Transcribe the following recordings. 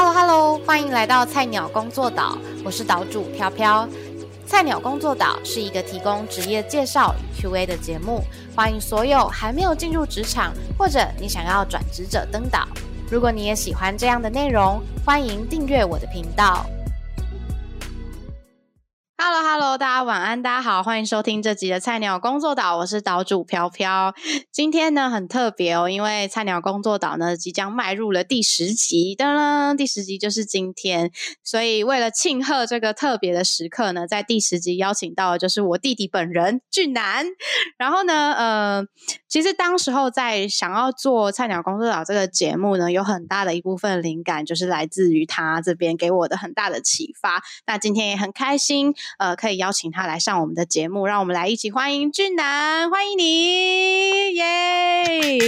Hello Hello，欢迎来到菜鸟工作岛，我是岛主飘飘。菜鸟工作岛是一个提供职业介绍与 Q&A 的节目，欢迎所有还没有进入职场或者你想要转职者登岛。如果你也喜欢这样的内容，欢迎订阅我的频道。Hello Hello，大家晚安，大家好，欢迎收听这集的菜鸟工作岛，我是岛主飘飘。今天呢很特别哦，因为菜鸟工作岛呢即将迈入了第十集，噔噔，第十集就是今天，所以为了庆贺这个特别的时刻呢，在第十集邀请到的就是我弟弟本人俊男。然后呢，呃，其实当时候在想要做菜鸟工作岛这个节目呢，有很大的一部分灵感就是来自于他这边给我的很大的启发。那今天也很开心。呃，可以邀请他来上我们的节目，让我们来一起欢迎俊男，欢迎你，耶！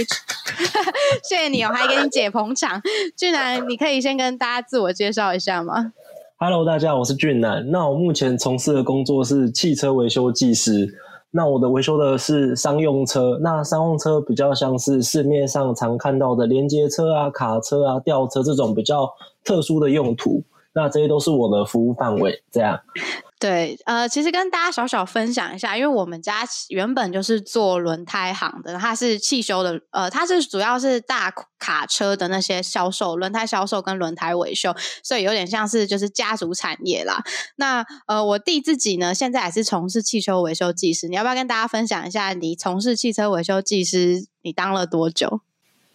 谢谢你，我还给你姐捧场。俊男，你可以先跟大家自我介绍一下吗？Hello，大家，我是俊男。那我目前从事的工作是汽车维修技师。那我的维修的是商用车，那商用车比较像是市面上常看到的连接车啊、卡车啊、吊车这种比较特殊的用途。那这些都是我的服务范围，这样。对，呃，其实跟大家小小分享一下，因为我们家原本就是做轮胎行的，它是汽修的，呃，它是主要是大卡车的那些销售，轮胎销售跟轮胎维修，所以有点像是就是家族产业啦。那呃，我弟自己呢，现在也是从事汽车维修技师，你要不要跟大家分享一下，你从事汽车维修技师，你当了多久？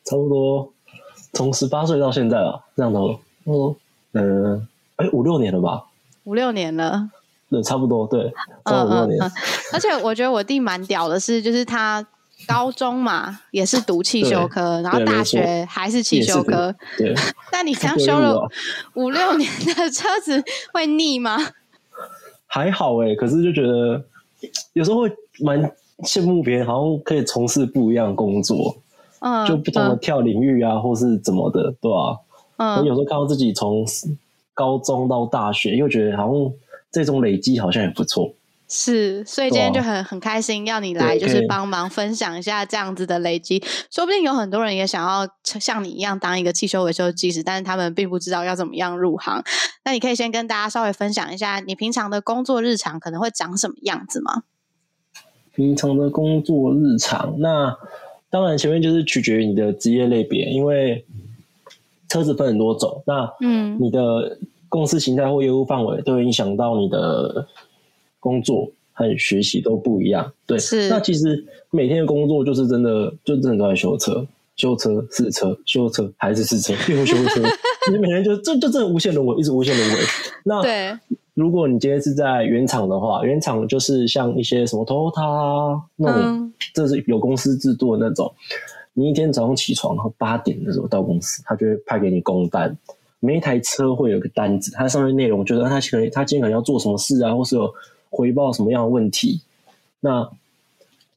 差不多从十八岁到现在啊，这样的，嗯，呃，哎，五六年了吧？五六年了。对，差不多，对，嗯嗯嗯。而且我觉得我弟蛮屌的，是就是他高中嘛 也是读汽修科，然后大学还是汽修科。对。那你 刚修了五六年的车子会腻吗？还好哎，可是就觉得有时候会蛮羡慕别人，好像可以从事不一样工作，嗯，就不同的跳领域啊，或是怎么的，对吧？嗯。有时候看到自己从高中到大学，又觉得好像。这种累积好像也不错，是，所以今天就很很开心，要你来就是帮忙分享一下这样子的累积，说不定有很多人也想要像你一样当一个汽修维修技师，但是他们并不知道要怎么样入行。那你可以先跟大家稍微分享一下你平常的工作日常可能会长什么样子吗？平常的工作日常，那当然前面就是取决于你的职业类别，因为车子分很多种，那嗯，你的。公司形态或业务范围都会影响到你的工作和学习都不一样。对，是。那其实每天的工作就是真的，就真的都在修车、修车、试车、修车还是试车又修车。你每天就这就真的无限轮回，一直无限轮回。那对，如果你今天是在原厂的话，原厂就是像一些什么 Toyota 那种，这是有公司制度的那种。你一天早上起床，然后八点的时候到公司，他就会派给你工单。每一台车会有个单子，它上面内容就是它可能他今天可能要做什么事啊，或是有回报什么样的问题，那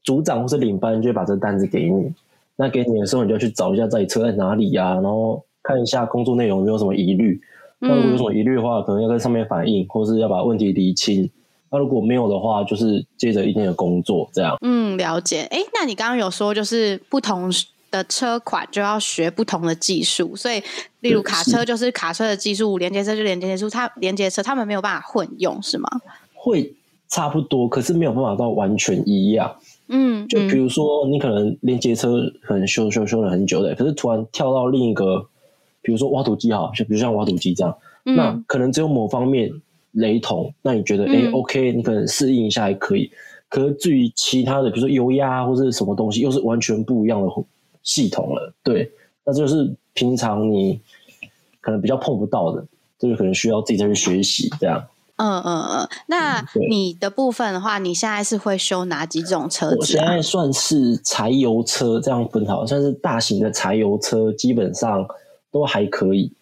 组长或是领班就会把这单子给你。那给你的时候，你就要去找一下这车在哪里呀，然后看一下工作内容有没有什么疑虑。那如果有什么疑虑的话，可能要跟上面反映，或是要把问题理清。那如果没有的话，就是接着一天的工作这样。嗯，了解。哎，那你刚刚有说就是不同。的车款就要学不同的技术，所以例如卡车就是卡车的技术，连接车就连接车，它连接车他们没有办法混用，是吗？会差不多，可是没有办法到完全一样。嗯，就比如说你可能连接车可能修修修了很久的，可是突然跳到另一个，比如说挖土机哈，就比如像挖土机这样，那可能只有某方面雷同，那你觉得哎 OK，你可能适应一下还可以。可是至于其他的，比如说油压或者什么东西，又是完全不一样的。系统了，对，那就是平常你可能比较碰不到的，这个可能需要自己再去学习这样。嗯嗯嗯，那你的部分的话，你现在是会修哪几种车子？我现在算是柴油车这样分好，算是大型的柴油车，基本上都还可以。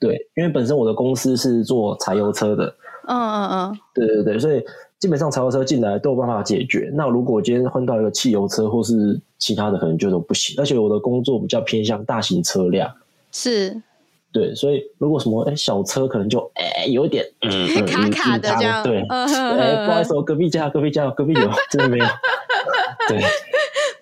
对，因为本身我的公司是做柴油车的。嗯嗯嗯，对对对，所以。基本上柴油车进来都有办法解决。那如果今天换到一个汽油车或是其他的，可能就都不行。而且我的工作比较偏向大型车辆，是，对，所以如果什么哎小车可能就哎有一点嗯 卡卡的这样，对，哎不好意思，我隔壁家隔壁家隔壁有真的没有，对。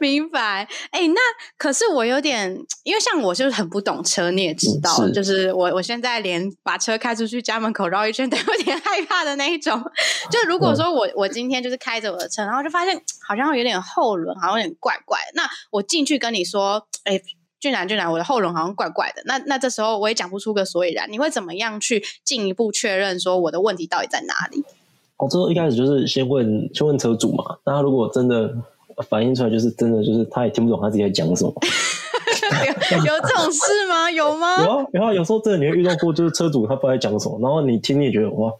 明白。哎，那可是我有点，因为像我就是很不懂车，你也知道，就是我我现在连把车开出去家门口绕一圈都有点害怕的那一种。就如果说我我今天就是开着我的车，然后就发现好像有点后轮，好像有点怪怪。那我进去跟你说，哎，俊男俊男，我的后轮好像怪怪的。那那这时候我也讲不出个所以然，你会怎么样去进一步确认说我的问题到底在哪里？哦，这一开始就是先问先问车主嘛。那他如果真的反映出来，就是真的就是他也听不懂他自己在讲什么。有 有这种事吗？有吗？有啊，有啊。有时候真的你会遇到过，就是车主他不知道在讲什么，然后你听你也觉得哇，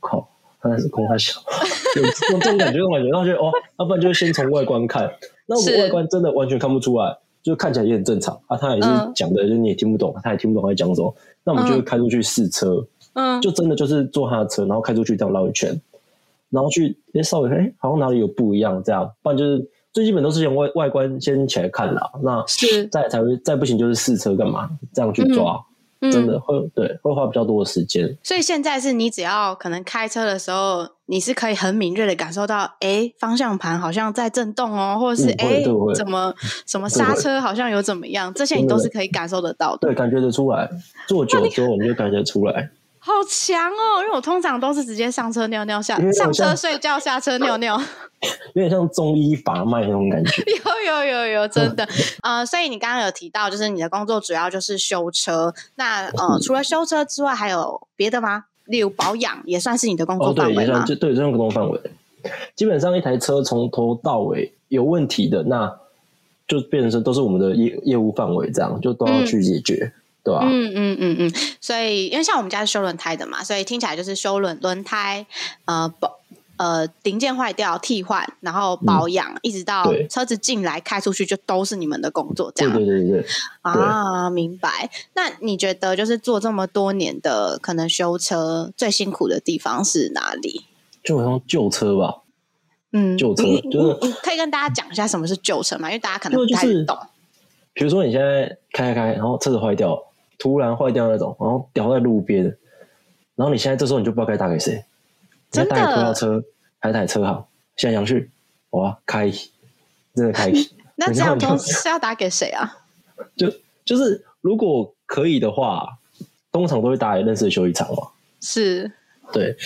靠，他是公开小，有这种感觉，这种感觉，然后觉得哦，要不然就是先从外观看。那我们外观真的完全看不出来，就看起来也很正常啊。他也是讲的，就是你也听不懂，他也听不懂他在讲什么。那我们就会开出去试车。嗯，就真的就是坐他的车，然后开出去这样绕一圈，然后去哎稍微哎好像哪里有不一样这样，不然就是最基本都是用外外观先起来看啦。那是再才会再不行就是试车干嘛这样去抓，真的会对会花比较多的时间。所以现在是你只要可能开车的时候，你是可以很敏锐的感受到，哎方向盘好像在震动哦，或者是哎怎么什么刹车好像有怎么样，这些你都是可以感受得到的。对，感觉得出来，坐久之后你就感觉出来。好强哦！因为我通常都是直接上车尿尿下，上车睡觉，下车尿尿，有点像中医把脉那种感觉。有有有有，真的。呃，所以你刚刚有提到，就是你的工作主要就是修车。那呃，除了修车之外，还有别的吗？例如保养，也算是你的工作范围吗？对，对，这种工作范围。基本上一台车从头到尾有问题的，那就变成是都是我们的业业务范围，这样就都要去解决。嗯嗯嗯嗯嗯，所以因为像我们家是修轮胎的嘛，所以听起来就是修轮轮胎，呃保呃零件坏掉替换，然后保养，一直到车子进来开出去，就都是你们的工作，这样对对对对啊，明白。那你觉得就是做这么多年的，可能修车最辛苦的地方是哪里？就好像旧车吧，嗯，旧车 就是可以跟大家讲一下什么是旧车嘛，因为大家可能不太懂。比如说你现在开开，然后车子坏掉。突然坏掉那种，然后掉在路边，然后你现在这时候你就不知道该打给谁，真的，拖到车，还台车好，现在想去，哇，开，真 的开，那这样都是要打给谁啊？就就是如果可以的话，通常都会打给认识的修理厂嘛，是，对，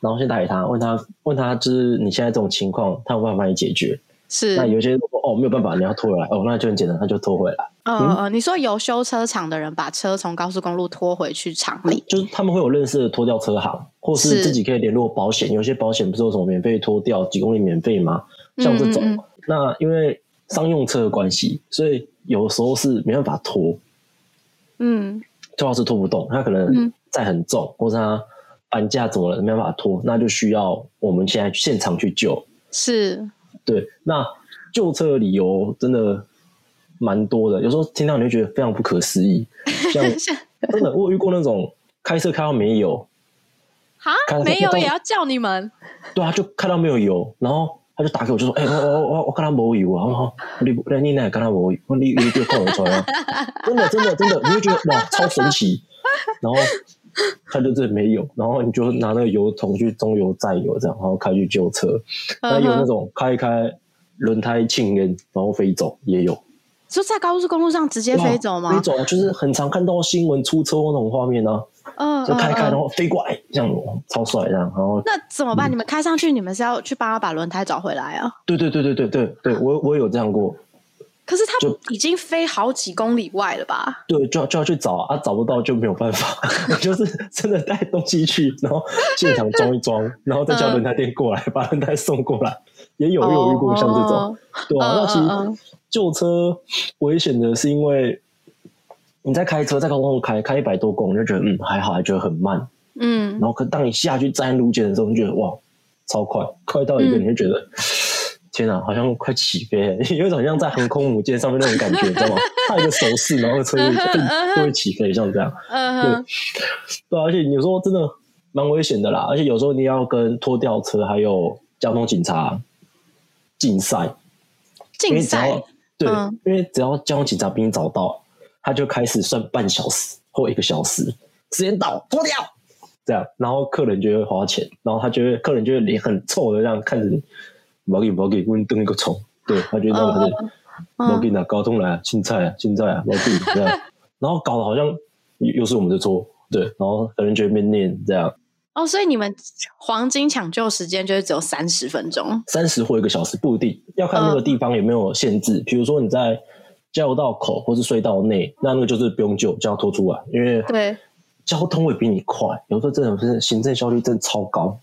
然后先打给他，问他问他就是你现在这种情况，他有办法帮你解决。是，那有些哦没有办法，你要拖回来哦，那就很简单，他就拖回来。嗯嗯，你说由修车厂的人把车从高速公路拖回去厂里，就是他们会有认识的拖吊车行，或是自己可以联络保险。有些保险不是有什么免费拖吊几公里免费吗？像这种，那因为商用车的关系，所以有时候是没办法拖。嗯，最好是拖不动，他可能载很重，或是他搬架怎么了没办法拖，那就需要我们现在现场去救。是。对，那旧车的理由真的蛮多的，有时候听到你会觉得非常不可思议。像真的，我遇过那种开车开到没有，啊，没油也要叫你们？对啊，就开到没有油，然后他就打给我，就说：“哎，我我我我看他没油啊！”然后你你那看他没油，你你就看我出来，真的真的真的，你会觉得哇，超神奇。然后他就这没有，然后你就拿那个油桶去中油载油，这样然后开去救车。那有那种开一开轮胎庆烟，然后飞走也有。就在高速公路上直接飞走吗？飞走就是很常看到新闻出车祸那种画面呢。嗯，就开开然后飞过来，这样超帅这样。然后那怎么办？你们开上去，你们是要去帮他把轮胎找回来啊？对对对对对对对，我我有这样过。可是他已经飞好几公里外了吧？对，就要就要去找啊，找不到就没有办法，就是真的带东西去，然后现场装一装，然后再叫轮胎店过来把轮胎送过来，也有有遇过像这种，对啊，那其实旧车危险的是因为你在开车在高速公路开开一百多公里就觉得嗯还好，还觉得很慢，嗯，然后可当你下去站路肩的时候，你觉得哇超快，快到一个你就觉得。天啊，好像快起飞，有一种像在航空母舰上面那种感觉，你知道吗？他一个手势，然后车就 就会起飞，像这样。对，对，而且有时候真的蛮危险的啦。而且有时候你要跟拖吊车还有交通警察竞赛，竞赛。对，因为只要交通警察比你早到，他就开始算半小时或一个小时，时间到拖掉，这样，然后客人就会花钱，然后他觉得客人就会脸很臭的这样看着你。不给不给，我你等一个虫，对他觉得那个是老给啊，高通来啊，青菜啊，青菜啊，毛给这样，然后搞得好像又是我们的错，对，然后可能就边念这样。哦，所以你们黄金抢救时间就是只有三十分钟，三十或一个小时不一定，要看那个地方有没有限制。比如说你在加油道口或是隧道内，那那个就是不用救，就要拖出来，因为对交通会比你快。有时候真的是行政效率真的超高。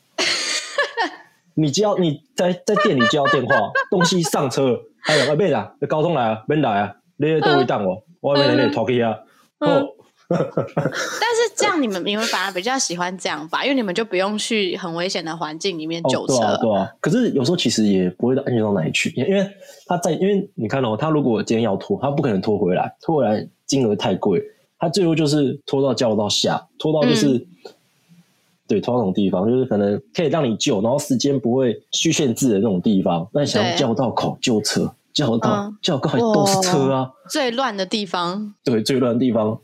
你接你在在店里接到电话，东西上车，哎呀，别啦，高通来啊，别来啊，你都会当我，我外面那里拖去啊，哦。但是这样，你们你们反而比较喜欢这样吧，因为你们就不用去很危险的环境里面救车。对啊，对啊。可是有时候其实也不会安全到哪里去，因为他在，因为你看哦，他如果今天要拖，他不可能拖回来，拖回来金额太贵，他最后就是拖到叫到下，拖到就是，对，拖到那种地方，就是可能可以让你救，然后时间不会虚限制的那种地方。那你想要叫到口救车，叫到叫到都是车啊，最乱的地方，对，最乱的地方。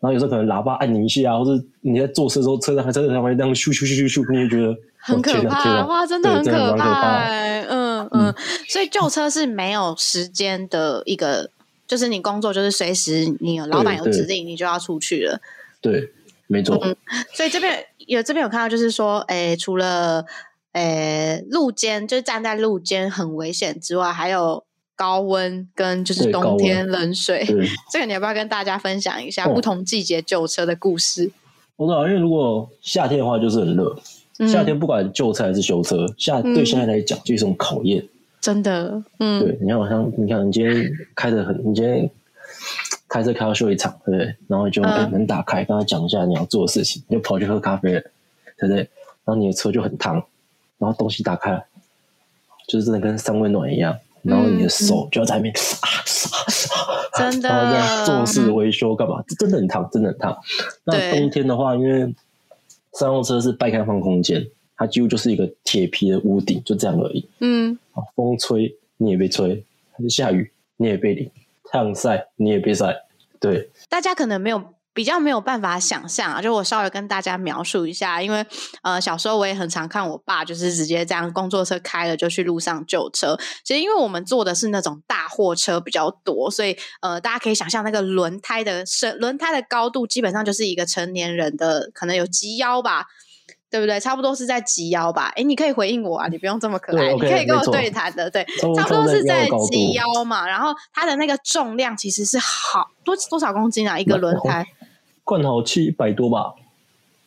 然后有时候可能喇叭按你一下，或者你在坐车的时候，车上还车上会这样咻咻咻咻咻，你也觉得很可怕哇，真的很可怕。嗯嗯，所以救车是没有时间的一个，就是你工作就是随时你有老板有指令，你就要出去了。对，没错。所以这边有这边有看到，就是说，哎，除了哎路肩就是站在路肩很危险之外，还有。高温跟就是冬天冷水，这个你要不要跟大家分享一下不同季节救车的故事？我知道，因为如果夏天的话就是很热，夏天不管旧车还是修车，夏对现在来讲就是一种考验。真的，嗯，对，你看，好像你看，你今天开的很，你今天开车开到修理厂，对不对？然后就门打开，跟他讲一下你要做的事情，你就跑去喝咖啡了，对不对？然后你的车就很烫，然后东西打开，就是真的跟三温暖一样。然后你的手就要在那边啊真的，然后这样做事维修干嘛？这真的很烫，真的很烫。那冬天的话，因为商用车是半开放空间，它几乎就是一个铁皮的屋顶，就这样而已。嗯，风吹你也被吹，还是下雨你也被淋，太阳晒你也别晒。对，大家可能没有。比较没有办法想象啊，就我稍微跟大家描述一下，因为呃小时候我也很常看我爸，就是直接这样工作车开了就去路上救车。其实因为我们坐的是那种大货车比较多，所以呃大家可以想象那个轮胎的身轮胎的高度基本上就是一个成年人的可能有及腰吧，对不对？差不多是在及腰吧。哎，你可以回应我啊，你不用这么可爱，你可以跟我对谈的，对，差不多是在及腰嘛。然后它的那个重量其实是好多多少公斤啊？一个轮胎。灌好七百多吧，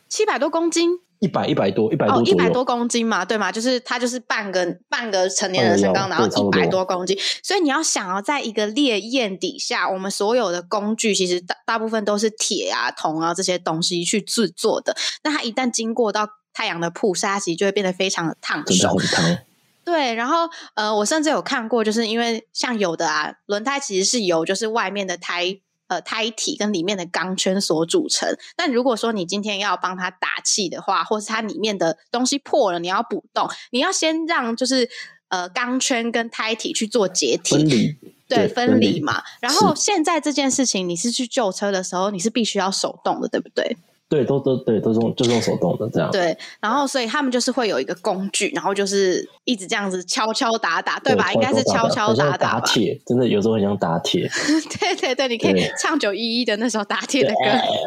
七百多公斤，一百一百多，一百多一百多公斤嘛，对吗？就是它就是半个半个成年人身高，然后一百多公斤，所以你要想要在一个烈焰底下，我们所有的工具其实大大部分都是铁啊、铜啊这些东西去制作的，那它一旦经过到太阳的曝晒，其实就会变得非常的烫手。对，然后呃，我甚至有看过，就是因为像有的啊，轮胎其实是由就是外面的胎。呃，胎体跟里面的钢圈所组成。但如果说你今天要帮它打气的话，或是它里面的东西破了，你要补洞，你要先让就是呃钢圈跟胎体去做解体，对，分离嘛。然后现在这件事情，你是去救车的时候，你是必须要手动的，对不对？对，都都对，都是用就是用手动的这样。对，然后所以他们就是会有一个工具，然后就是一直这样子敲敲打打，对吧？应该是敲敲打打。打铁，真的有时候很像打铁。对对对，你可以唱九一一的那首打铁的歌。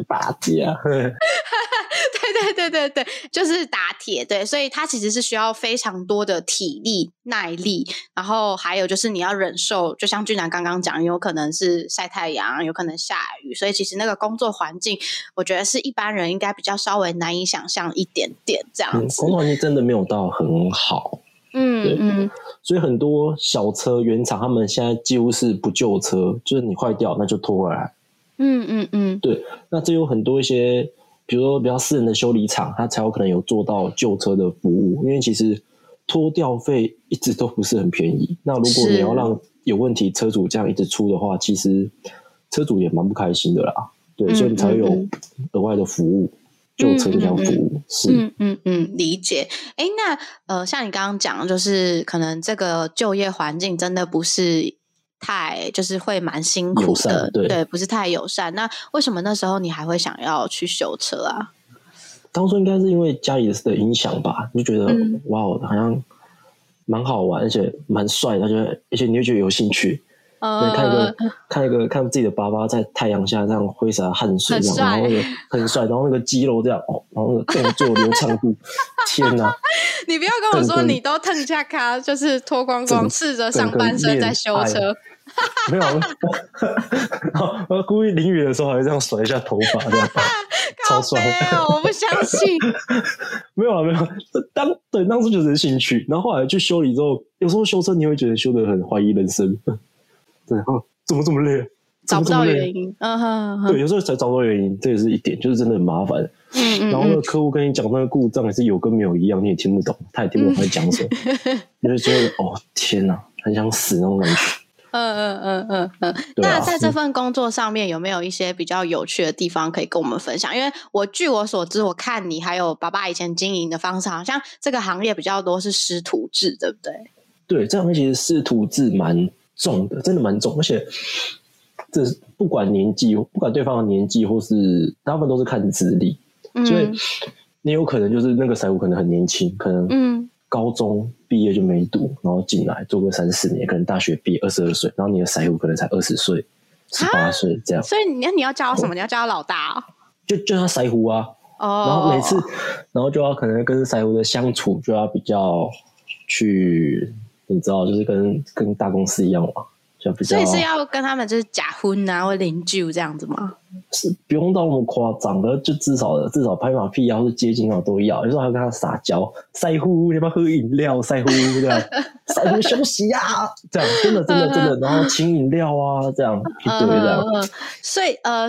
打铁啊！对对对对对，就是打铁。对，所以它其实是需要非常多的体力、耐力，然后还有就是你要忍受，就像俊南刚刚讲，有可能是晒太阳，有可能下雨，所以其实那个工作环境，我觉得是一般人应该比较稍微难以想象一点点这样子。工作环境真的没有到很好。嗯嗯，所以很多小车原厂他们现在几乎是不救车，就是你坏掉那就拖回来。嗯嗯嗯，对。那这有很多一些。比如说，比较私人的修理厂，他才有可能有做到旧车的服务，因为其实拖吊费一直都不是很便宜。那如果你要让有问题车主这样一直出的话，其实车主也蛮不开心的啦。对，所以你才会有额外的服务，旧车这样服务。是，嗯嗯嗯，理解。哎，那呃，像你刚刚讲，就是可能这个就业环境真的不是。太就是会蛮辛苦的，对，不是太友善。那为什么那时候你还会想要去修车啊？当初应该是因为家里的影响吧，就觉得哇，好像蛮好玩，而且蛮帅的，而且而且你会觉得有兴趣。呃，看一个看一个看自己的爸爸在太阳下这样挥洒汗水，这样，然后那个很帅，然后那个肌肉这样，哦，然后那个动作流畅度，天哪！你不要跟我说你都腾下卡，就是脱光光，赤着上半身在修车。没有，我故意淋雨的时候还会这样甩一下头发，这样 超帅。我不相信。没有啊，没有。当对当时就是兴趣，然后后来去修理之后，有时候修车你会觉得修的很怀疑人生。怎么这么累？找不到原因。嗯哼。对，有时候才找到原因，这也是一点，就是真的很麻烦。嗯嗯。然后那个客户跟你讲那个故障也是有跟没有一样，你也听不懂，他也听不懂他在讲什么，你 就觉得哦天哪，很想死那种感觉。嗯嗯嗯嗯嗯。那在这份工作上面有没有一些比较有趣的地方可以跟我们分享？因为我据我所知，我看你还有爸爸以前经营的方式，好像这个行业比较多是师徒制，对不对？对，这行业其实师徒制蛮。重的真的蛮重，而且这不管年纪，不管对方的年纪，或是大部分都是看资历，所以你有可能就是那个财务可能很年轻，可能嗯高中毕业就没读，然后进来做个三四年，可能大学毕业二十二岁，然后你的财务可能才二十岁、十八岁这样。所以你要你要教什么？你要教老大？就叫他财务啊，哦，然后每次然后就要可能跟财务的相处就要比较去。你知道，就是跟跟大公司一样嘛，就比较。所以是要跟他们就是假婚啊，或邻居这样子吗？是不用到那么夸张的，就至少至少拍马屁啊，或者接近啊都要。有时候还要跟他撒娇，晒呼，你要不要喝饮料？晒呼 这样，晒呼休息呀，这样真的真的真的，然后请饮料啊，这样一堆这样。所以呃，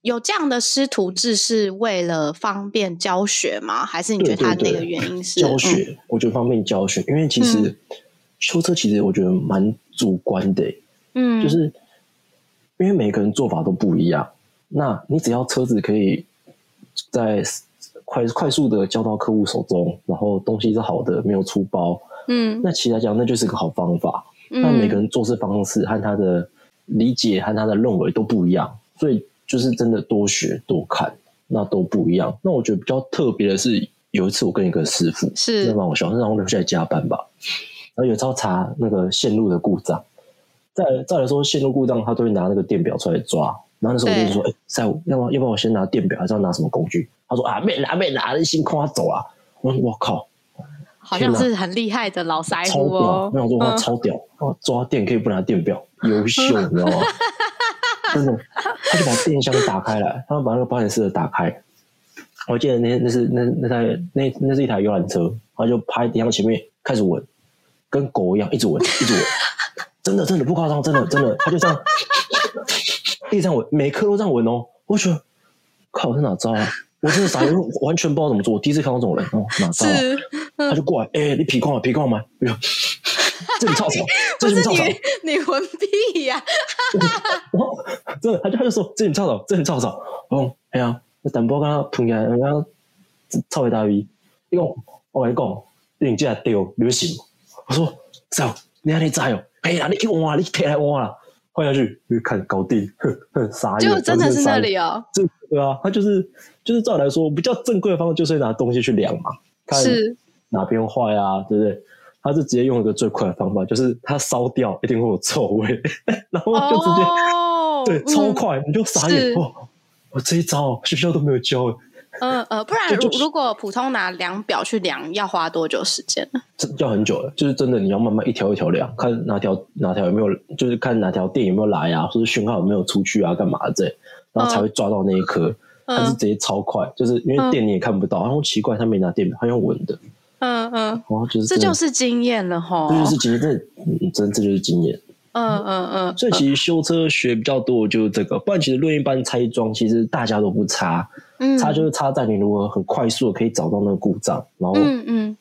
有这样的师徒制是为了方便教学吗？还是你觉得他那个原因是教学？我觉得方便教学，因为其实。修车其实我觉得蛮主观的，嗯，就是因为每个人做法都不一样。那你只要车子可以在快快速的交到客户手中，然后东西是好的，没有出包，嗯，那其实来讲那就是个好方法。那每个人做事方式和他的理解和他的认为都不一样，所以就是真的多学多看，那都不一样。那我觉得比较特别的是，有一次我跟一个师傅是那帮我小时让我留下来加班吧。然后有时候查那个线路的故障，再再来说线路故障，他都会拿那个电表出来抓。然后那时候我就说：“哎，赛武，要不要不要我先拿电表，还是要拿什么工具？”他说：“啊，没拿没拿，你先快走啊！”我说：“我靠，好像是很厉害的老赛超屌！我想说他超屌，抓电可以不拿电表，优秀，你知道吗？真的，他就把电箱打开来，他把那个保险丝打开。我记得那那是那那台那那是一台游览车，他就趴在电箱前面开始闻。”跟狗一样，一直闻，一直闻，真的，真的不夸张，真的，真的，他就这样，一直这样闻，每颗都这样闻哦。我觉得，靠，是哪招啊？我真的傻，完全不知道怎么做。我第一次看到这种人哦，哪招？他就过来，哎，你皮矿啊，皮矿吗？哎呦，这里臭草，这里臭草，你闻屁呀！真的，他就他就说，这里臭草，这里臭草。哦，哎呀，那淡薄刚刚喷起来，刚刚臭一大逼。你讲，我跟你讲，你这丢流行。我说：“走，你还你在哦？哎呀，你去挖，你贴来挖了，换下去就看搞定，傻眼就真的是那里哦。这对啊，他就是就是照来说比较正规的方式，就是拿东西去量嘛，看哪边坏啊，对不对？他是直接用一个最快的方法，就是他烧掉一定会有臭味，然后就直接对超快，你就傻眼哇！我这一招学校都没有教。”嗯呃，不然如如果普通拿量表去量，要花多久时间呢？要很久了，就是真的你要慢慢一条一条量，看哪条哪条有没有，就是看哪条电有没有来啊，或者讯号有没有出去啊，干嘛这，然后才会抓到那一颗。它是直接超快，就是因为电你也看不到，然后奇怪他没拿电表，他用闻的。嗯嗯，然后就是这就是经验了哈，这就是经验，真真这就是经验。嗯嗯嗯，所以其实修车学比较多就是这个，不然其实论一般拆装，其实大家都不差。嗯差就是差在你如何很快速的可以找到那个故障，然后嗯嗯，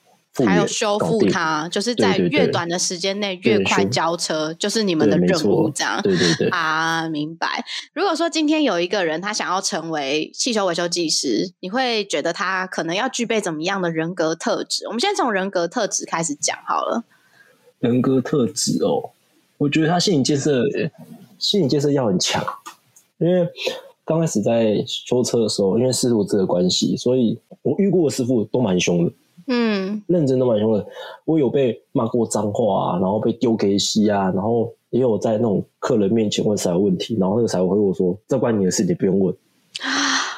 还有修复它，就是在越短的时间内越快交车，就是你们的任务这样。对对对啊，明白。如果说今天有一个人他想要成为汽修维修技师，你会觉得他可能要具备怎么样的人格特质？我们先从人格特质开始讲好了。人格特质哦，我觉得他心理建设，心理建设要很强，因为。刚开始在修车的时候，因为师傅制的关系，所以我遇过的师傅都蛮凶的。嗯，认真都蛮凶的。我有被骂过脏话啊，然后被丢给西啊，然后也有在那种客人面前问财务问题，然后那个财务回我说：“这关你的事，你不用问。”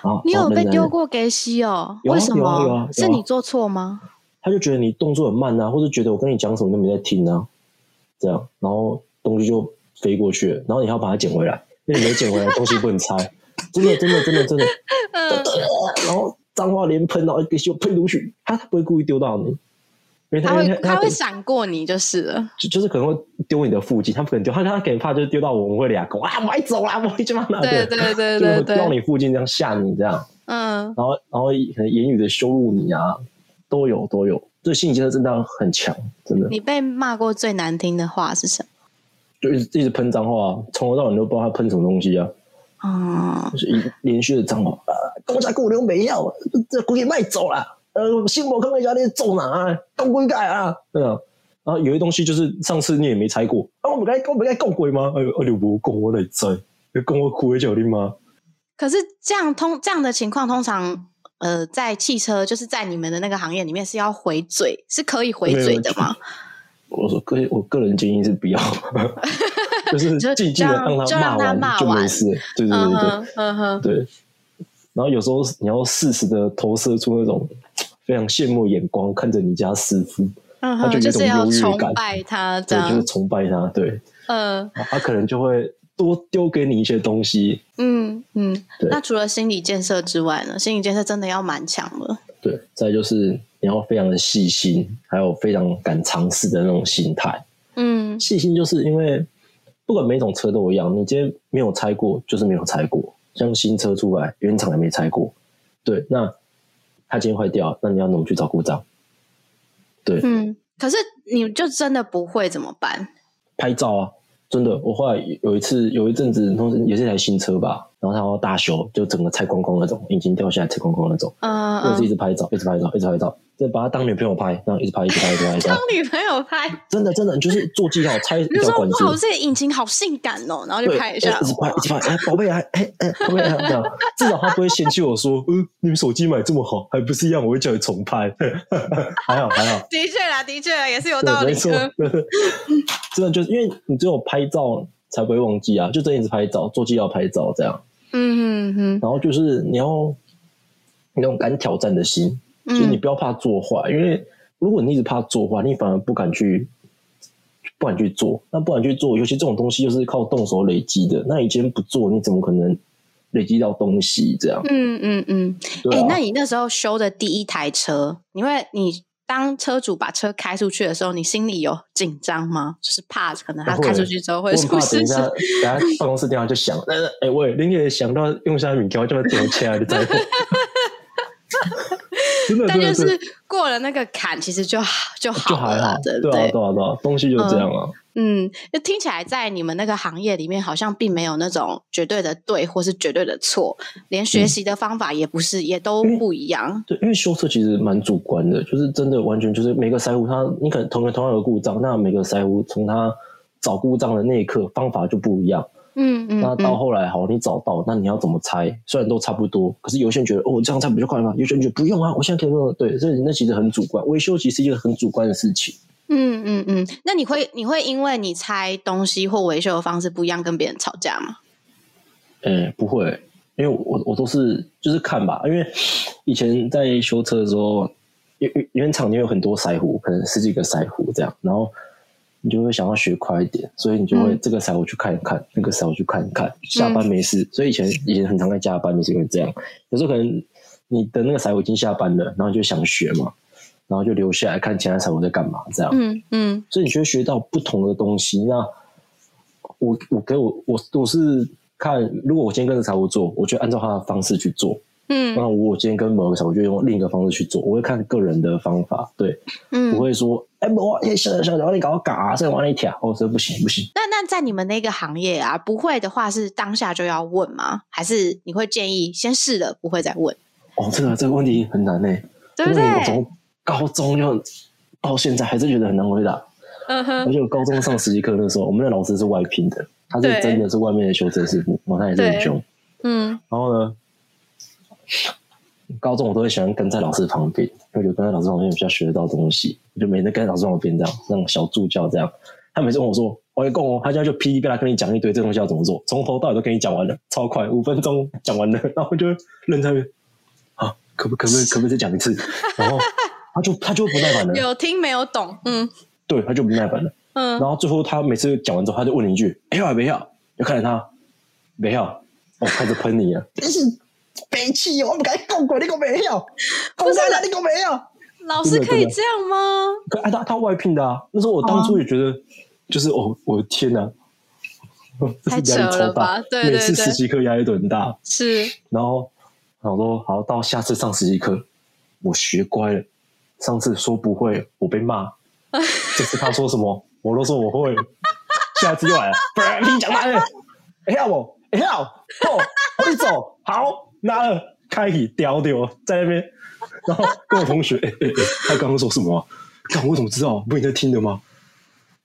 啊，你有被丢过给西哦？为什么？是你做错吗？他就觉得你动作很慢啊，或者觉得我跟你讲什么都没在听啊，这样，然后东西就飞过去了，然后你还要把它捡回来，因为你没捡回来，东西不能拆，真的，真的，真的，真的，然后脏话连喷，然后给西喷出去，他不会故意丢到你，因为他会他会闪过你就是了，就就是可能会丢你的附近，他不可能丢，他他可能怕就是丢到我们会俩狗啊，我走啦，我去嘛哪对对对对对，丢你附近这样吓你这样，嗯，然后然后可能言语的羞辱你啊。都有都有，这心理建设真的很强，真的。你被骂过最难听的话是什么？就一直一直喷脏话，从头到尾都不知道他喷什么东西啊。啊，就是一连续的脏话啊！公家雇流没要，这鬼给卖走了。呃，新博康那家店走哪啊？搞鬼改啊！对啊。然后有些东西就是上次你也没拆过，啊，我们该我们该搞鬼吗？哎呦，二六五讲我来拆，要讲我苦的叫你吗？可是这样通这样的情况通常。呃，在汽车就是在你们的那个行业里面是要回嘴，是可以回嘴的吗？我说个我个人建议是不要，就是静静的让他骂完就没事。对对对对，嗯哼，对。然后有时候你要适时的投射出那种非常羡慕眼光，看着你家师傅，他就有一种优越感，拜他，对，就是崇拜他，对，嗯，他可能就会。多丢给你一些东西，嗯嗯，对。那除了心理建设之外呢？心理建设真的要蛮强的。对，再就是你要非常的细心，还有非常敢尝试的那种心态。嗯，细心就是因为不管每种车都一样，你今天没有拆过，就是没有拆过。像新车出来，原厂也没拆过，对。那它今天坏掉，那你要怎么去找故障？对，嗯。可是你就真的不会怎么办？拍照啊。真的，我后来有一次有一阵子，也是一台新车吧。然后他要大修，就整个拆光光那种，引擎掉下来拆光光那种。嗯嗯。我是一直拍照，一直拍照，一直拍照，就把他当女朋友拍，然后一直拍，一直拍，一直拍。当女朋友拍？真的真的，就是做记号拆一条管子。哇，这引擎好性感哦！然后就拍一下，一直拍，一直拍。哎，宝贝，哎哎哎，宝贝，这样至少他不会嫌弃我说，嗯，你们手机买这么好，还不是一样？我会叫你重拍。还好还好。的确啦，的确也是有道理。没错，真的就是因为你只有拍照。才不会忘记啊！就真一直拍照，做记要拍照这样。嗯哼哼。然后就是你要那种敢挑战的心，就是你不要怕做坏，因为如果你一直怕做坏，你反而不敢去不敢去做。那不敢去做，尤其这种东西又是靠动手累积的。那你今天不做，你怎么可能累积到东西？这样。嗯嗯嗯。哎，那你那时候修的第一台车，因为你。当车主把车开出去的时候，你心里有紧张吗？就是怕可能他开出去之后会出事。等一下，等下办公室电话就响了。哎喂，林姐想到用下米条就会点起来的但就是过了那个坎，其实就就好了，对对？对啊，对啊，对啊，东西就这样啊。嗯，就听起来在你们那个行业里面，好像并没有那种绝对的对或是绝对的错，连学习的方法也不是，也都不一样。对，因为修车其实蛮主观的，就是真的完全就是每个筛户他，你可能同个同样的故障，那每个筛户从他找故障的那一刻方法就不一样。嗯嗯。那到后来好，你找到，那你要怎么拆？虽然都差不多，可是有些人觉得哦，这样拆不就快吗？有些人觉得不用啊，我现在可以用。对，所以那其实很主观，维修其实是一个很主观的事情。嗯嗯嗯，那你会你会因为你拆东西或维修的方式不一样跟别人吵架吗？呃，不会，因为我我都是就是看吧，因为以前在修车的时候，原原厂里有很多筛壶，可能十几个筛壶这样，然后你就会想要学快一点，所以你就会这个财务去看一看，那个财务去看一看，下班没事，所以以前以前很常在加班，就是因为这样，有时候可能你的那个财务已经下班了，然后就想学嘛。然后就留下来看其他财务在干嘛，这样。嗯嗯。所以你就会学到不同的东西。那我我给我我我是看，如果我今天跟着财务做，我就按照他的方式去做。嗯。那我今天跟某个财务，就用另一个方式去做。我会看个人的方法，对。嗯。不会说，哎，我哎，小小小，你搞嘎，再往里挑，我说不行不行。那那在你们那个行业啊，不会的话是当下就要问吗？还是你会建议先试了，不会再问？哦，这个这个问题很难呢，对不对？高中就到现在还是觉得很难回答，嗯哼。而且我高中上实习课的时候，我们的老师是外聘的，他是真的是外面的修车师傅，我他也是很凶，嗯。然后呢，高中我都会喜欢跟在老师旁边，因为就跟在老师旁边比较学得到东西，我就每天跟在老师旁边这样，那种小助教这样。他每次问我说：“我要讲哦。”他现在就噼里啪啦跟你讲一堆这东西要怎么做，从头到尾都跟你讲完了，超快，五分钟讲完了，然后就愣在那边，啊，可不可不可以可不可以再讲一次？然后他就他就不耐烦了，有听没有懂？嗯，对，他就不耐烦了。嗯，然后最后他每次讲完之后，他就问你一句：“哎呀，没要？”就看着他，没要，我开始喷你了，但是 悲气，我不敢讲过，你讲没有？不是啊，你讲没有？老师可以这样吗？可哎，他他外聘的啊。那时候我当初也觉得，就是哦，我的天哪，太扯了吧？对对对，每次实习课压力都很大。是，然后我说好，到下次上实习课，我学乖了。上次说不会，我被骂。这次他说什么，我都说我会。下次又来了，不然你讲哪里？哎呀我，哎呀，走，我你走，好，拿了，开启，屌屌，在那边，然后跟我同学，哎哎哎，他刚刚说什么？看我怎么知道？不你在听的吗？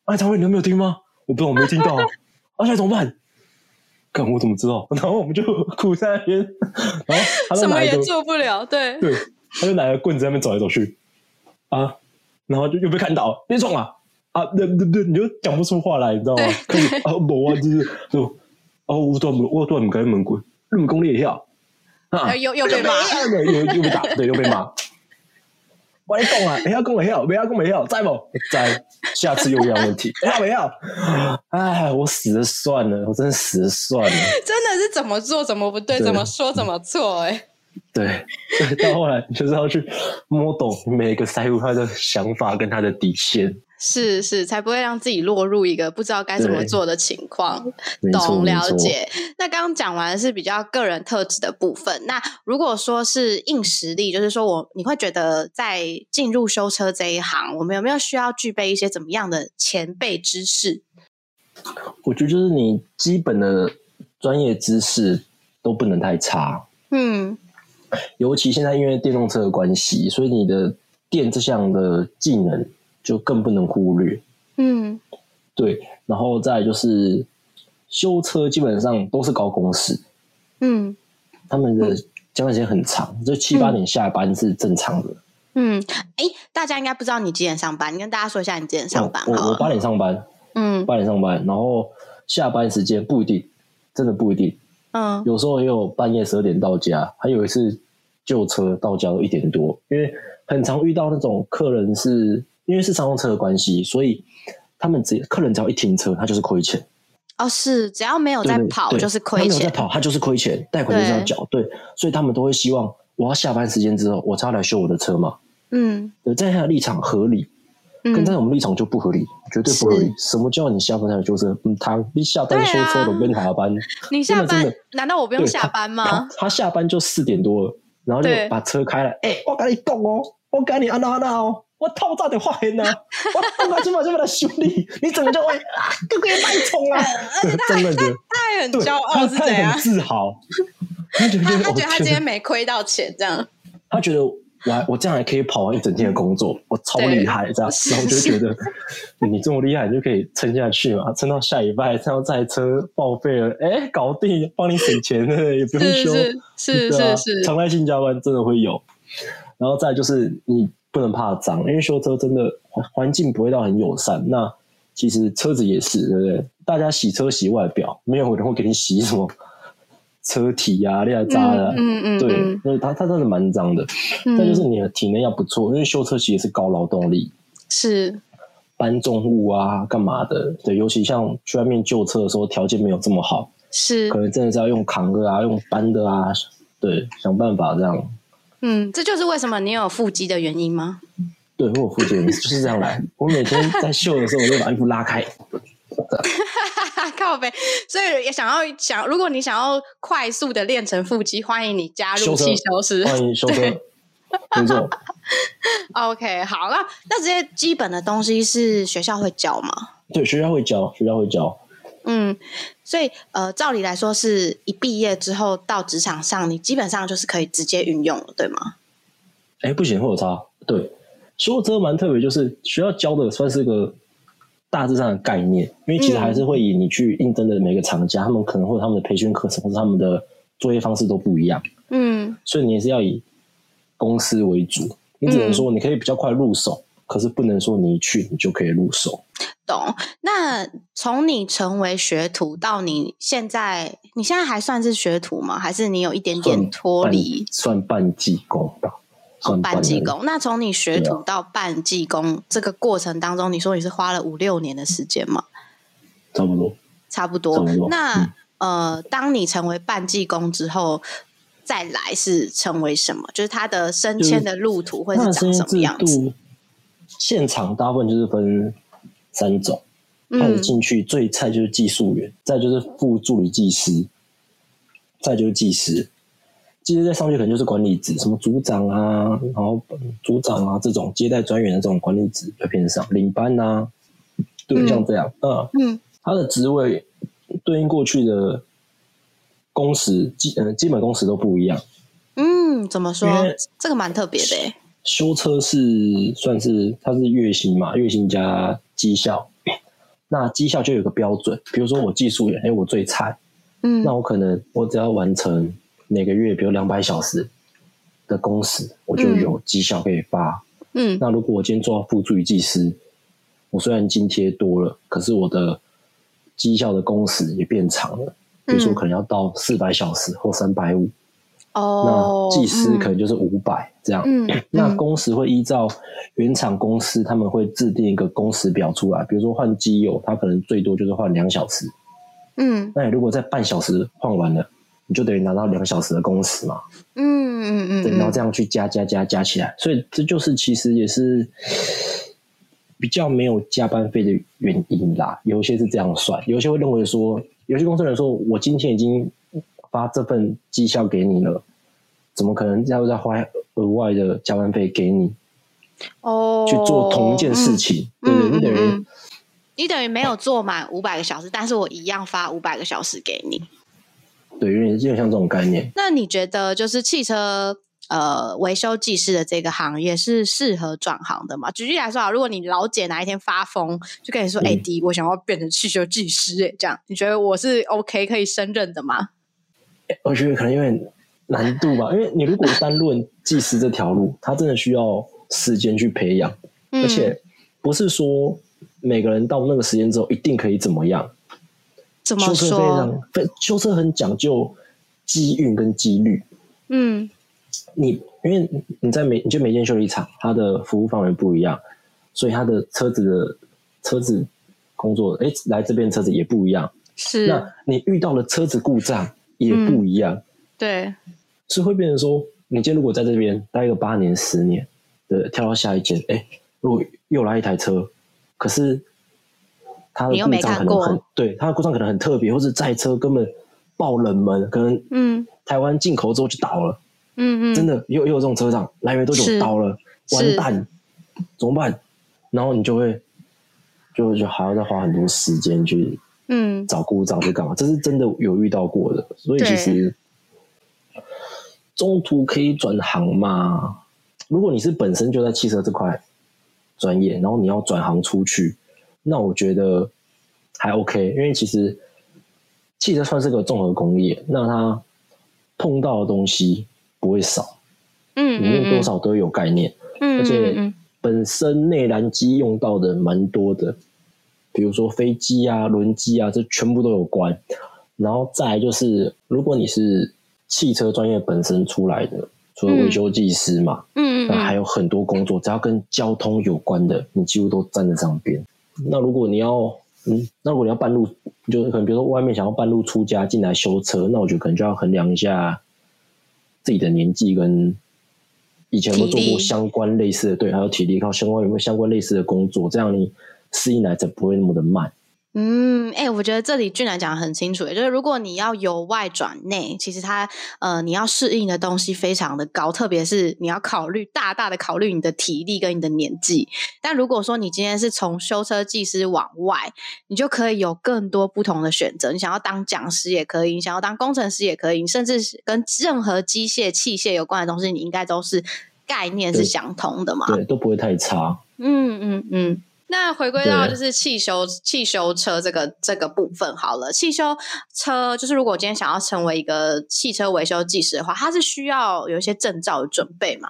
哎，张伟，你有没有听吗？我不知道，我没听到。而且怎么办？看我怎么知道？然后我们就苦在那边，然后他什么也做不了，对对，他就拿个棍子在那边走来走去，啊，然后就又被看到，别撞啊！啊，对对对，你就讲不出话来，你知道吗？啊，我啊，就是就哦，我断我断唔开门棍，你们功力也要啊，又又被骂，又又又被打，对，又被骂。我你讲啊，不要讲没有，不要讲没有，在不？在，下次又一样问题，不要不要。哎，我死了算了，我真的死了算了。真的是怎么做怎么不对，怎么说怎么错，哎。对，到后来就是要去摸懂每个财务他的想法跟他的底线。是是，才不会让自己落入一个不知道该怎么做的情况。懂了解。那刚刚讲完是比较个人特质的部分。那如果说是硬实力，就是说我你会觉得在进入修车这一行，我们有没有需要具备一些怎么样的前辈知识？我觉得就是你基本的专业知识都不能太差。嗯，尤其现在因为电动车的关系，所以你的电这项的技能。就更不能忽略，嗯，对，然后再就是修车基本上都是高工时，嗯，他们的加班时间很长，就七八点下班是正常的，嗯，哎，大家应该不知道你几点上班，你跟大家说一下你几点上班。我我八点上班，嗯，八点上班，然后下班时间不一定，真的不一定，嗯，有时候也有半夜十二点到家，还有一次旧车到家都一点多，因为很常遇到那种客人是。因为是商用车的关系，所以他们只客人只要一停车，他就是亏钱。哦，是只要没有在跑，就是亏钱。没有在跑，他就是亏钱，贷款就是要缴。对，所以他们都会希望我要下班时间之后，我才来修我的车嘛。嗯，对，在他的立场合理，跟在我们立场就不合理，绝对不合理。什么叫你下班才修车？嗯，他你下班修车都不用下班，你下班难道我不用下班吗？他下班就四点多了，然后就把车开了。哎，我跟你讲哦，我跟你安娜安娜哦。我透早就发现呐，我刚开始嘛就为了修理，你怎么就会啊，哥哥也太冲啊！真的，他很骄傲，是怎样？自豪，他觉得他觉得他今天没亏到钱，这样。他觉得我我这样还可以跑完一整天的工作，我超厉害，这样，然后就觉得 你这么厉害，你就可以撑下去嘛，撑到下礼拜，撑到这台车报废了，哎，搞定，帮你省钱了，也不用修，是是是，常态性加班真的会有，然后再就是你。不能怕脏，因为修车真的环境不会到很友善。那其实车子也是，对不对？大家洗车洗外表，没有人会给你洗什么 车体呀、裂渣的。嗯嗯，对，所以它它真的蛮脏的。再就是你的体能要不错，因为修车其实是高劳动力，是搬重物啊、干嘛的。对，尤其像去外面旧车的时候，条件没有这么好，是可能真的是要用扛的啊、用搬的啊，对，想办法这样。嗯，这就是为什么你有腹肌的原因吗？对，我有腹肌就是这样来。我每天在秀的时候，我就把衣服拉开，靠背。所以也想要想，如果你想要快速的练成腹肌，欢迎你加入汽修师。欢迎修车，没错。OK，好了，那这些基本的东西是学校会教吗？对，学校会教，学校会教。嗯，所以呃，照理来说，是一毕业之后到职场上，你基本上就是可以直接运用了，对吗？哎，不行，会有差。对，修车蛮特别，就是学校教的算是个大致上的概念，因为其实还是会以你去应征的每个厂家，他们可能或者他们的培训课程或者他们的作业方式都不一样。嗯，所以你也是要以公司为主，你只能说你可以比较快入手，可是不能说你一去你就可以入手。懂？那从你成为学徒到你现在，你现在还算是学徒吗？还是你有一点点脱离？算半技工吧。哦，半技工。那从你学徒到半技工这个过程当中，你说你是花了五六年的时间吗？差不多。差不多。那呃，当你成为半技工之后，再来是成为什么？就是他的升迁的路途会是长什么样子？现场大部分就是分。三种，开始进去最菜就是技术员，再就是副助理技师，再就是技师。技师再上去可能就是管理职，什么组长啊，然后组长啊这种接待专员的这种管理职会偏上，领班呐，对，像这样，嗯嗯，他的职位对应过去的工时基嗯基本工时都不一样。嗯，怎么说？这个蛮特别的。修车是算是它是月薪嘛，月薪加。绩效，那绩效就有个标准，比如说我技术员，哎，我最菜，嗯，那我可能我只要完成每个月，比如两百小时的工时，我就有绩效可以发，嗯，那如果我今天做到副助理技师，我虽然津贴多了，可是我的绩效的工时也变长了，比如说可能要到四百小时或三百五。那技师可能就是五百这样，那工时会依照原厂公司他们会制定一个工时表出来，比如说换机油，它可能最多就是换两小时，嗯，那你如果在半小时换完了，你就等于拿到两小时的工时嘛，嗯嗯嗯，对，然后这样去加加加加起来，所以这就是其实也是比较没有加班费的原因啦。有些是这样算，有些会认为说，有些公司人说我今天已经发这份绩效给你了。怎么可能要再花额外的加班费给你？哦，去做同一件事情，对对，你等于你等于没有做满五百个小时，但是我一样发五百个小时给你。对，有点有点像这种概念。那你觉得，就是汽车呃维修技师的这个行业是适合转行的吗？举例来说啊，如果你老姐哪一天发疯，就跟你说：“哎，D，我想要变成汽修技师。”哎，这样你觉得我是 OK 可以胜任的吗？我觉得可能因为。难度吧，因为你如果单论技师这条路，他真的需要时间去培养，而且不是说每个人到那个时间之后一定可以怎么样。怎么说？非修车很讲究机运跟机率。嗯，你因为你在每你就每间修理厂，它的服务范围不一样，所以它的车子的车子工作，哎，来这边车子也不一样。是，那你遇到了车子故障也不一样。对。是会变成说，你今天如果在这边待个八年、十年，对，跳到下一间，哎，如果又来一台车，可是它的故障可能很，对，它的故障可能很特别，或者这台车根本爆冷门，可能嗯，台湾进口之后就倒了，嗯嗯，真的又又有这种车厂来没多久倒了，完蛋，怎么办？然后你就会就就还要再花很多时间去嗯找故障去干嘛？这是真的有遇到过的，所以其实。中途可以转行嘛？如果你是本身就在汽车这块专业，然后你要转行出去，那我觉得还 OK，因为其实汽车算是个综合工业，那它碰到的东西不会少，嗯，里面多少都有概念，嗯，而且本身内燃机用到的蛮多的，比如说飞机啊、轮机啊，这全部都有关。然后再就是，如果你是汽车专业本身出来的，除了维修技师嘛，嗯嗯，那还有很多工作，只要跟交通有关的，你几乎都站在上边。那如果你要，嗯，那如果你要半路，就可能比如说外面想要半路出家进来修车，那我觉得可能就要衡量一下自己的年纪跟以前有没有做过相关类似的，对，还有体力，靠相关有没有相关类似的工作，这样你适应来着不会那么的慢。嗯，哎，我觉得这里俊然讲的很清楚，就是如果你要由外转内，其实它呃，你要适应的东西非常的高，特别是你要考虑大大的考虑你的体力跟你的年纪。但如果说你今天是从修车技师往外，你就可以有更多不同的选择。你想要当讲师也可以，你想要当工程师也可以，甚至是跟任何机械器械有关的东西，你应该都是概念是相同的嘛？对，都不会太差。嗯嗯嗯。那回归到就是汽修汽修车这个这个部分好了，汽修车就是如果今天想要成为一个汽车维修技师的话，它是需要有一些证照的准备吗？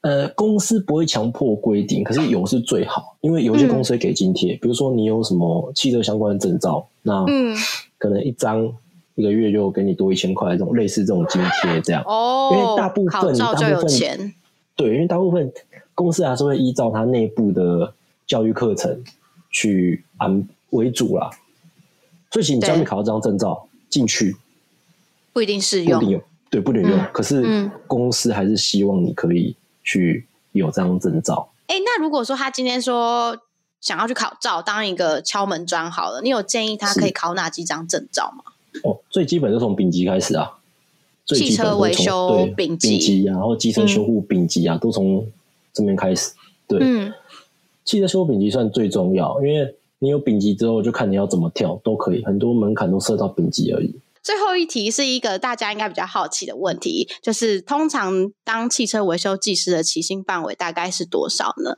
呃，公司不会强迫规定，可是有是最好，因为有些公司会给津贴，比如说你有什么汽车相关的证照，那可能一张一个月就给你多一千块，这种类似这种津贴这样。哦，因为大部分大部分对，因为大部分公司还是会依照它内部的教育课程去安为主啦。所以，其实你考到这张证照进去，不一定适用，不一定有，对，不能用。可是公司还是希望你可以。去有这张证照。哎，那如果说他今天说想要去考照，当一个敲门砖好了，你有建议他可以考哪几张证照吗？哦，最基本就从丙级开始啊，汽车维修丙级啊，然后机车修护丙级啊，都从这边开始。对，嗯，汽车修护丙级算最重要，因为你有丙级之后，就看你要怎么跳都可以，很多门槛都设到丙级而已。最后一题是一个大家应该比较好奇的问题，就是通常当汽车维修技师的起薪范围大概是多少呢？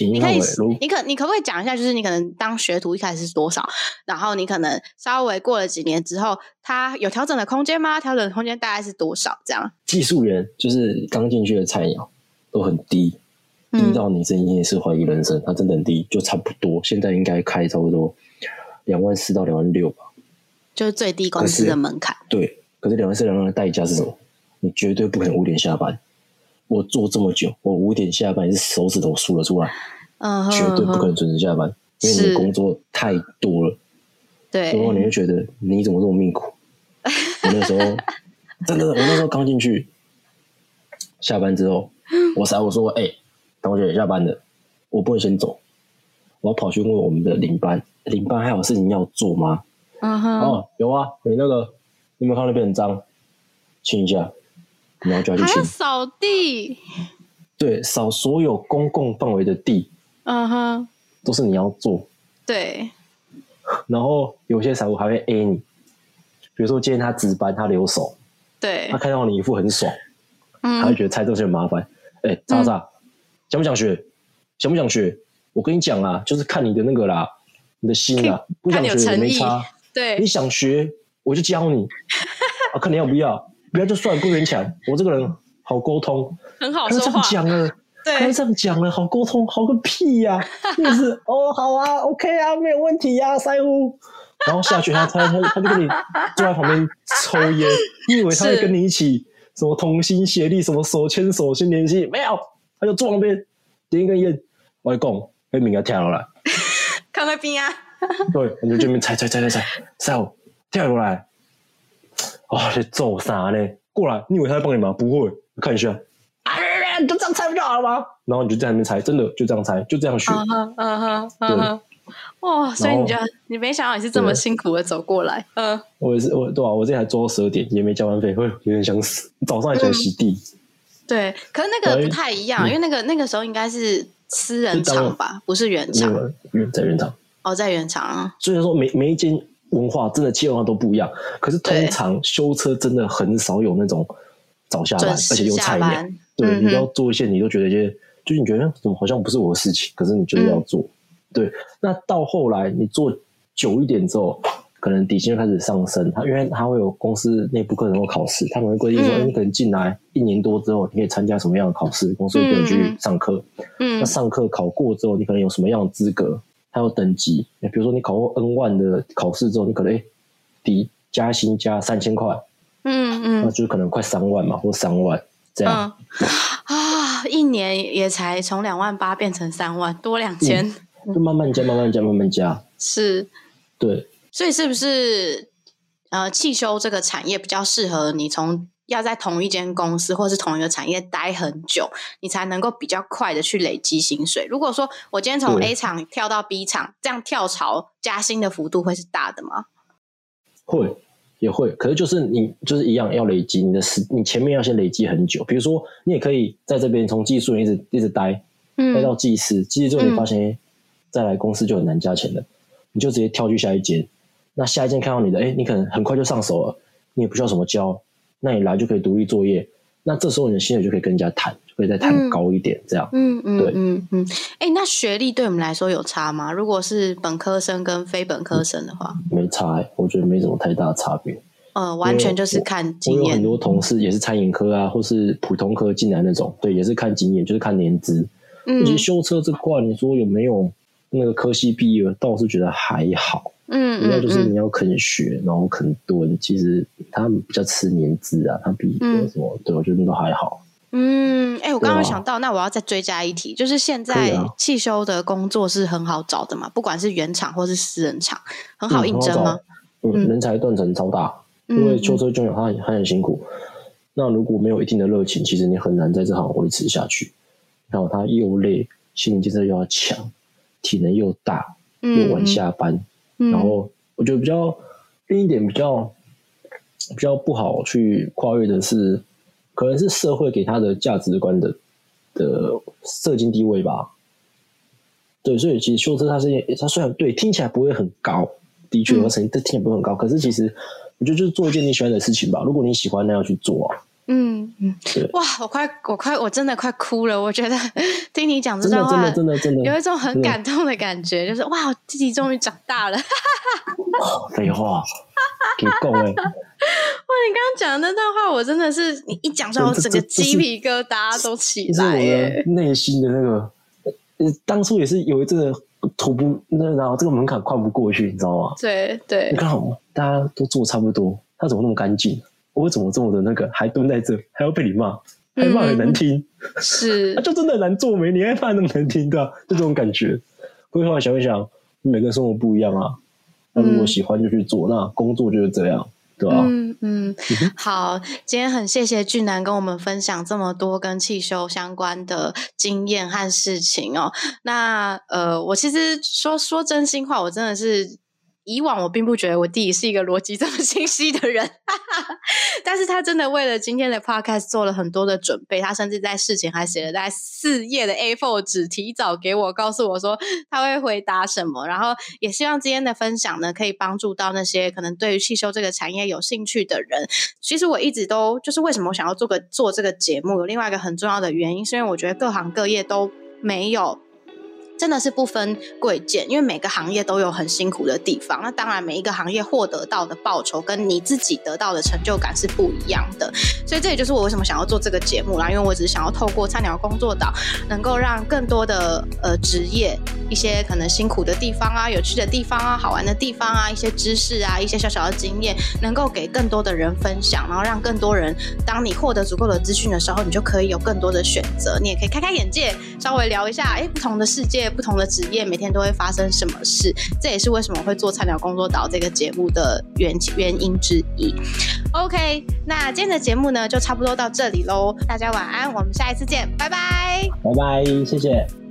你可以，你可你可不可以讲一下，就是你可能当学徒一开始是多少，然后你可能稍微过了几年之后，它有调整的空间吗？调整空间大概是多少？这样？技术员就是刚进去的菜鸟都很低，低到你真也是怀疑人生，它真的很低，就差不多现在应该开差不多两万四到两万六吧。就是最低工资的门槛。对，可是两万四两万的代价是什么？你绝对不可能五点下班。我做这么久，我五点下班是手指头数了出来，嗯，绝对不可能准时下班，因为你的工作太多了。对，然后你会觉得你怎么这么命苦？我那时候 真的，我那时候刚进去，下班之后，我才我说，哎，同学下班了，我不会先走，我要跑去问我们的领班，领班还有事情要做吗？哦，有啊，你那个，你有没有看那边很脏？清一下，然后就要去清。扫地。对，扫所有公共范围的地。嗯哼，都是你要做。对。然后有些财务还会 A 你，比如说今天他值班，他留守。对。他看到你一副很爽，他会觉得猜东西很麻烦。哎，渣渣，想不想学？想不想学？我跟你讲啊，就是看你的那个啦，你的心啦，不想学也没差。对，你想学我就教你，啊，看你要不要，不要就算不勉强。我这个人好沟通，很好说话。讲了，对，这样讲了，好沟通，好个屁呀！就是 哦，好啊，OK 啊，没有问题呀，腮胡。然后下去，他他他他就跟你坐在旁边抽烟，你以为他会跟你一起什么同心协力，什么手牵手心连心？没有，他就坐旁边点一根烟，我讲，被名给跳下来，看那边啊。对，你就这边踩踩踩踩踩，踩跳过来，哇，你做啥呢？过来，你以为他在帮你吗？不会，看一下，啊，就这样猜不就好了吗？然后你就在那边猜，真的就这样猜，就这样学。嗯哼，嗯哼，哇，所以你就你没想到你是这么辛苦的走过来。嗯，我也是，我对啊，我这还做到十二点，也没交完费，会有点想死。早上还起来洗地。对，可是那个不太一样，因为那个那个时候应该是私人厂吧，不是原厂。原在原厂。哦，在原厂，所以说每每一间文化真的企业文化都不一样。可是通常修车真的很少有那种早下班，而且又菜鸟。对，你要做一些，你都觉得一些，就是你觉得怎么好像不是我的事情，可是你就是要做。对，那到后来你做久一点之后，可能底薪就开始上升。他因为他会有公司内部课程或考试，他们会规定说，你可能进来一年多之后，你可以参加什么样的考试，公司会你去上课。嗯，那上课考过之后，你可能有什么样的资格？还有等级，比如说你考过 N 万的考试之后，你可能哎，抵加薪加三千块，嗯嗯，那就可能快三万嘛，或三万这样。啊，一年也才从两万八变成三万，多两千，就慢慢加，慢慢加，慢慢加。是，对。所以是不是呃，汽修这个产业比较适合你从？要在同一间公司或是同一个产业待很久，你才能够比较快的去累积薪水。如果说我今天从 A 厂跳到 B 厂，这样跳槽加薪的幅度会是大的吗？会，也会。可是就是你就是一样要累积你的时，你前面要先累积很久。比如说，你也可以在这边从技术员一直一直待，待到技师，技师之后你发现再来公司就很难加钱了，你就直接跳去下一间。那下一件看到你的，哎，你可能很快就上手了，你也不需要什么教。那你来就可以独立作业，那这时候你的薪水就可以跟人家谈，就可以再谈高一点，这样。嗯嗯，对，嗯嗯。哎，那学历对我们来说有差吗？如果是本科生跟非本科生的话，没差，我觉得没什么太大差别。呃，完全就是看经验。我有很多同事也是餐饮科啊，或是普通科进来那种，对，也是看经验，就是看年资。嗯，其实修车这块，你说有没有那个科系毕业，倒是觉得还好。嗯，主要就是你要肯学，然后肯蹲。其实他比较吃年资啊，他比什么，对我觉得都还好。嗯，哎，我刚刚想到，那我要再追加一题，就是现在汽修的工作是很好找的嘛？不管是原厂或是私人厂，很好应征吗？嗯，人才断层超大，因为修车就有他他很辛苦。那如果没有一定的热情，其实你很难在这行维持下去。然后他又累，心理建设又要强，体能又大，又晚下班。然后我觉得比较另一点比较比较不好去跨越的是。可能是社会给他的价值观的的社经地位吧，对，所以其实修车它是它虽然对听起来不会很高，的确我承认这听起来不会很高，可是其实我觉得就是做一件你喜欢的事情吧。如果你喜欢，那要去做啊。嗯嗯，哇，我快我快我真的快哭了。我觉得 听你讲这段话，真的真的真的有一种很感动的感觉，就是哇，自己终于长大了。废话，给够哎。哇，你刚刚讲的那段话，我真的是你一讲出来，我整个鸡皮疙瘩都起来耶！内心的那个，当初也是有一阵徒步，那然后这个门槛跨不过去，你知道吗？对对，你看，大家都做差不多，他怎么那么干净？我怎么这么的那个，还蹲在这，还要被你骂，还骂很难听，是，就真的难做没？你还骂那么难听的，就这种感觉。后来想一想，每个人生活不一样啊，那如果喜欢就去做，那工作就是这样。嗯嗯，好，今天很谢谢俊南跟我们分享这么多跟汽修相关的经验和事情哦。那呃，我其实说说真心话，我真的是。以往我并不觉得我弟弟是一个逻辑这么清晰的人，哈 哈但是他真的为了今天的 podcast 做了很多的准备，他甚至在事前还写了在四页的 A4 纸，提早给我告诉我说他会回答什么，然后也希望今天的分享呢可以帮助到那些可能对于汽修这个产业有兴趣的人。其实我一直都就是为什么我想要做个做这个节目，有另外一个很重要的原因，是因为我觉得各行各业都没有。真的是不分贵贱，因为每个行业都有很辛苦的地方。那当然，每一个行业获得到的报酬跟你自己得到的成就感是不一样的。所以这也就是我为什么想要做这个节目啦，因为我只是想要透过菜鸟工作岛，能够让更多的呃职业一些可能辛苦的地方啊、有趣的地方啊、好玩的地方啊、一些知识啊、一些小小的经验，能够给更多的人分享，然后让更多人，当你获得足够的资讯的时候，你就可以有更多的选择，你也可以开开眼界，稍微聊一下，哎，不同的世界。不同的职业每天都会发生什么事，这也是为什么会做菜鸟工作岛这个节目的原原因之一。OK，那今天的节目呢就差不多到这里喽，大家晚安，我们下一次见，拜拜，拜拜，谢谢。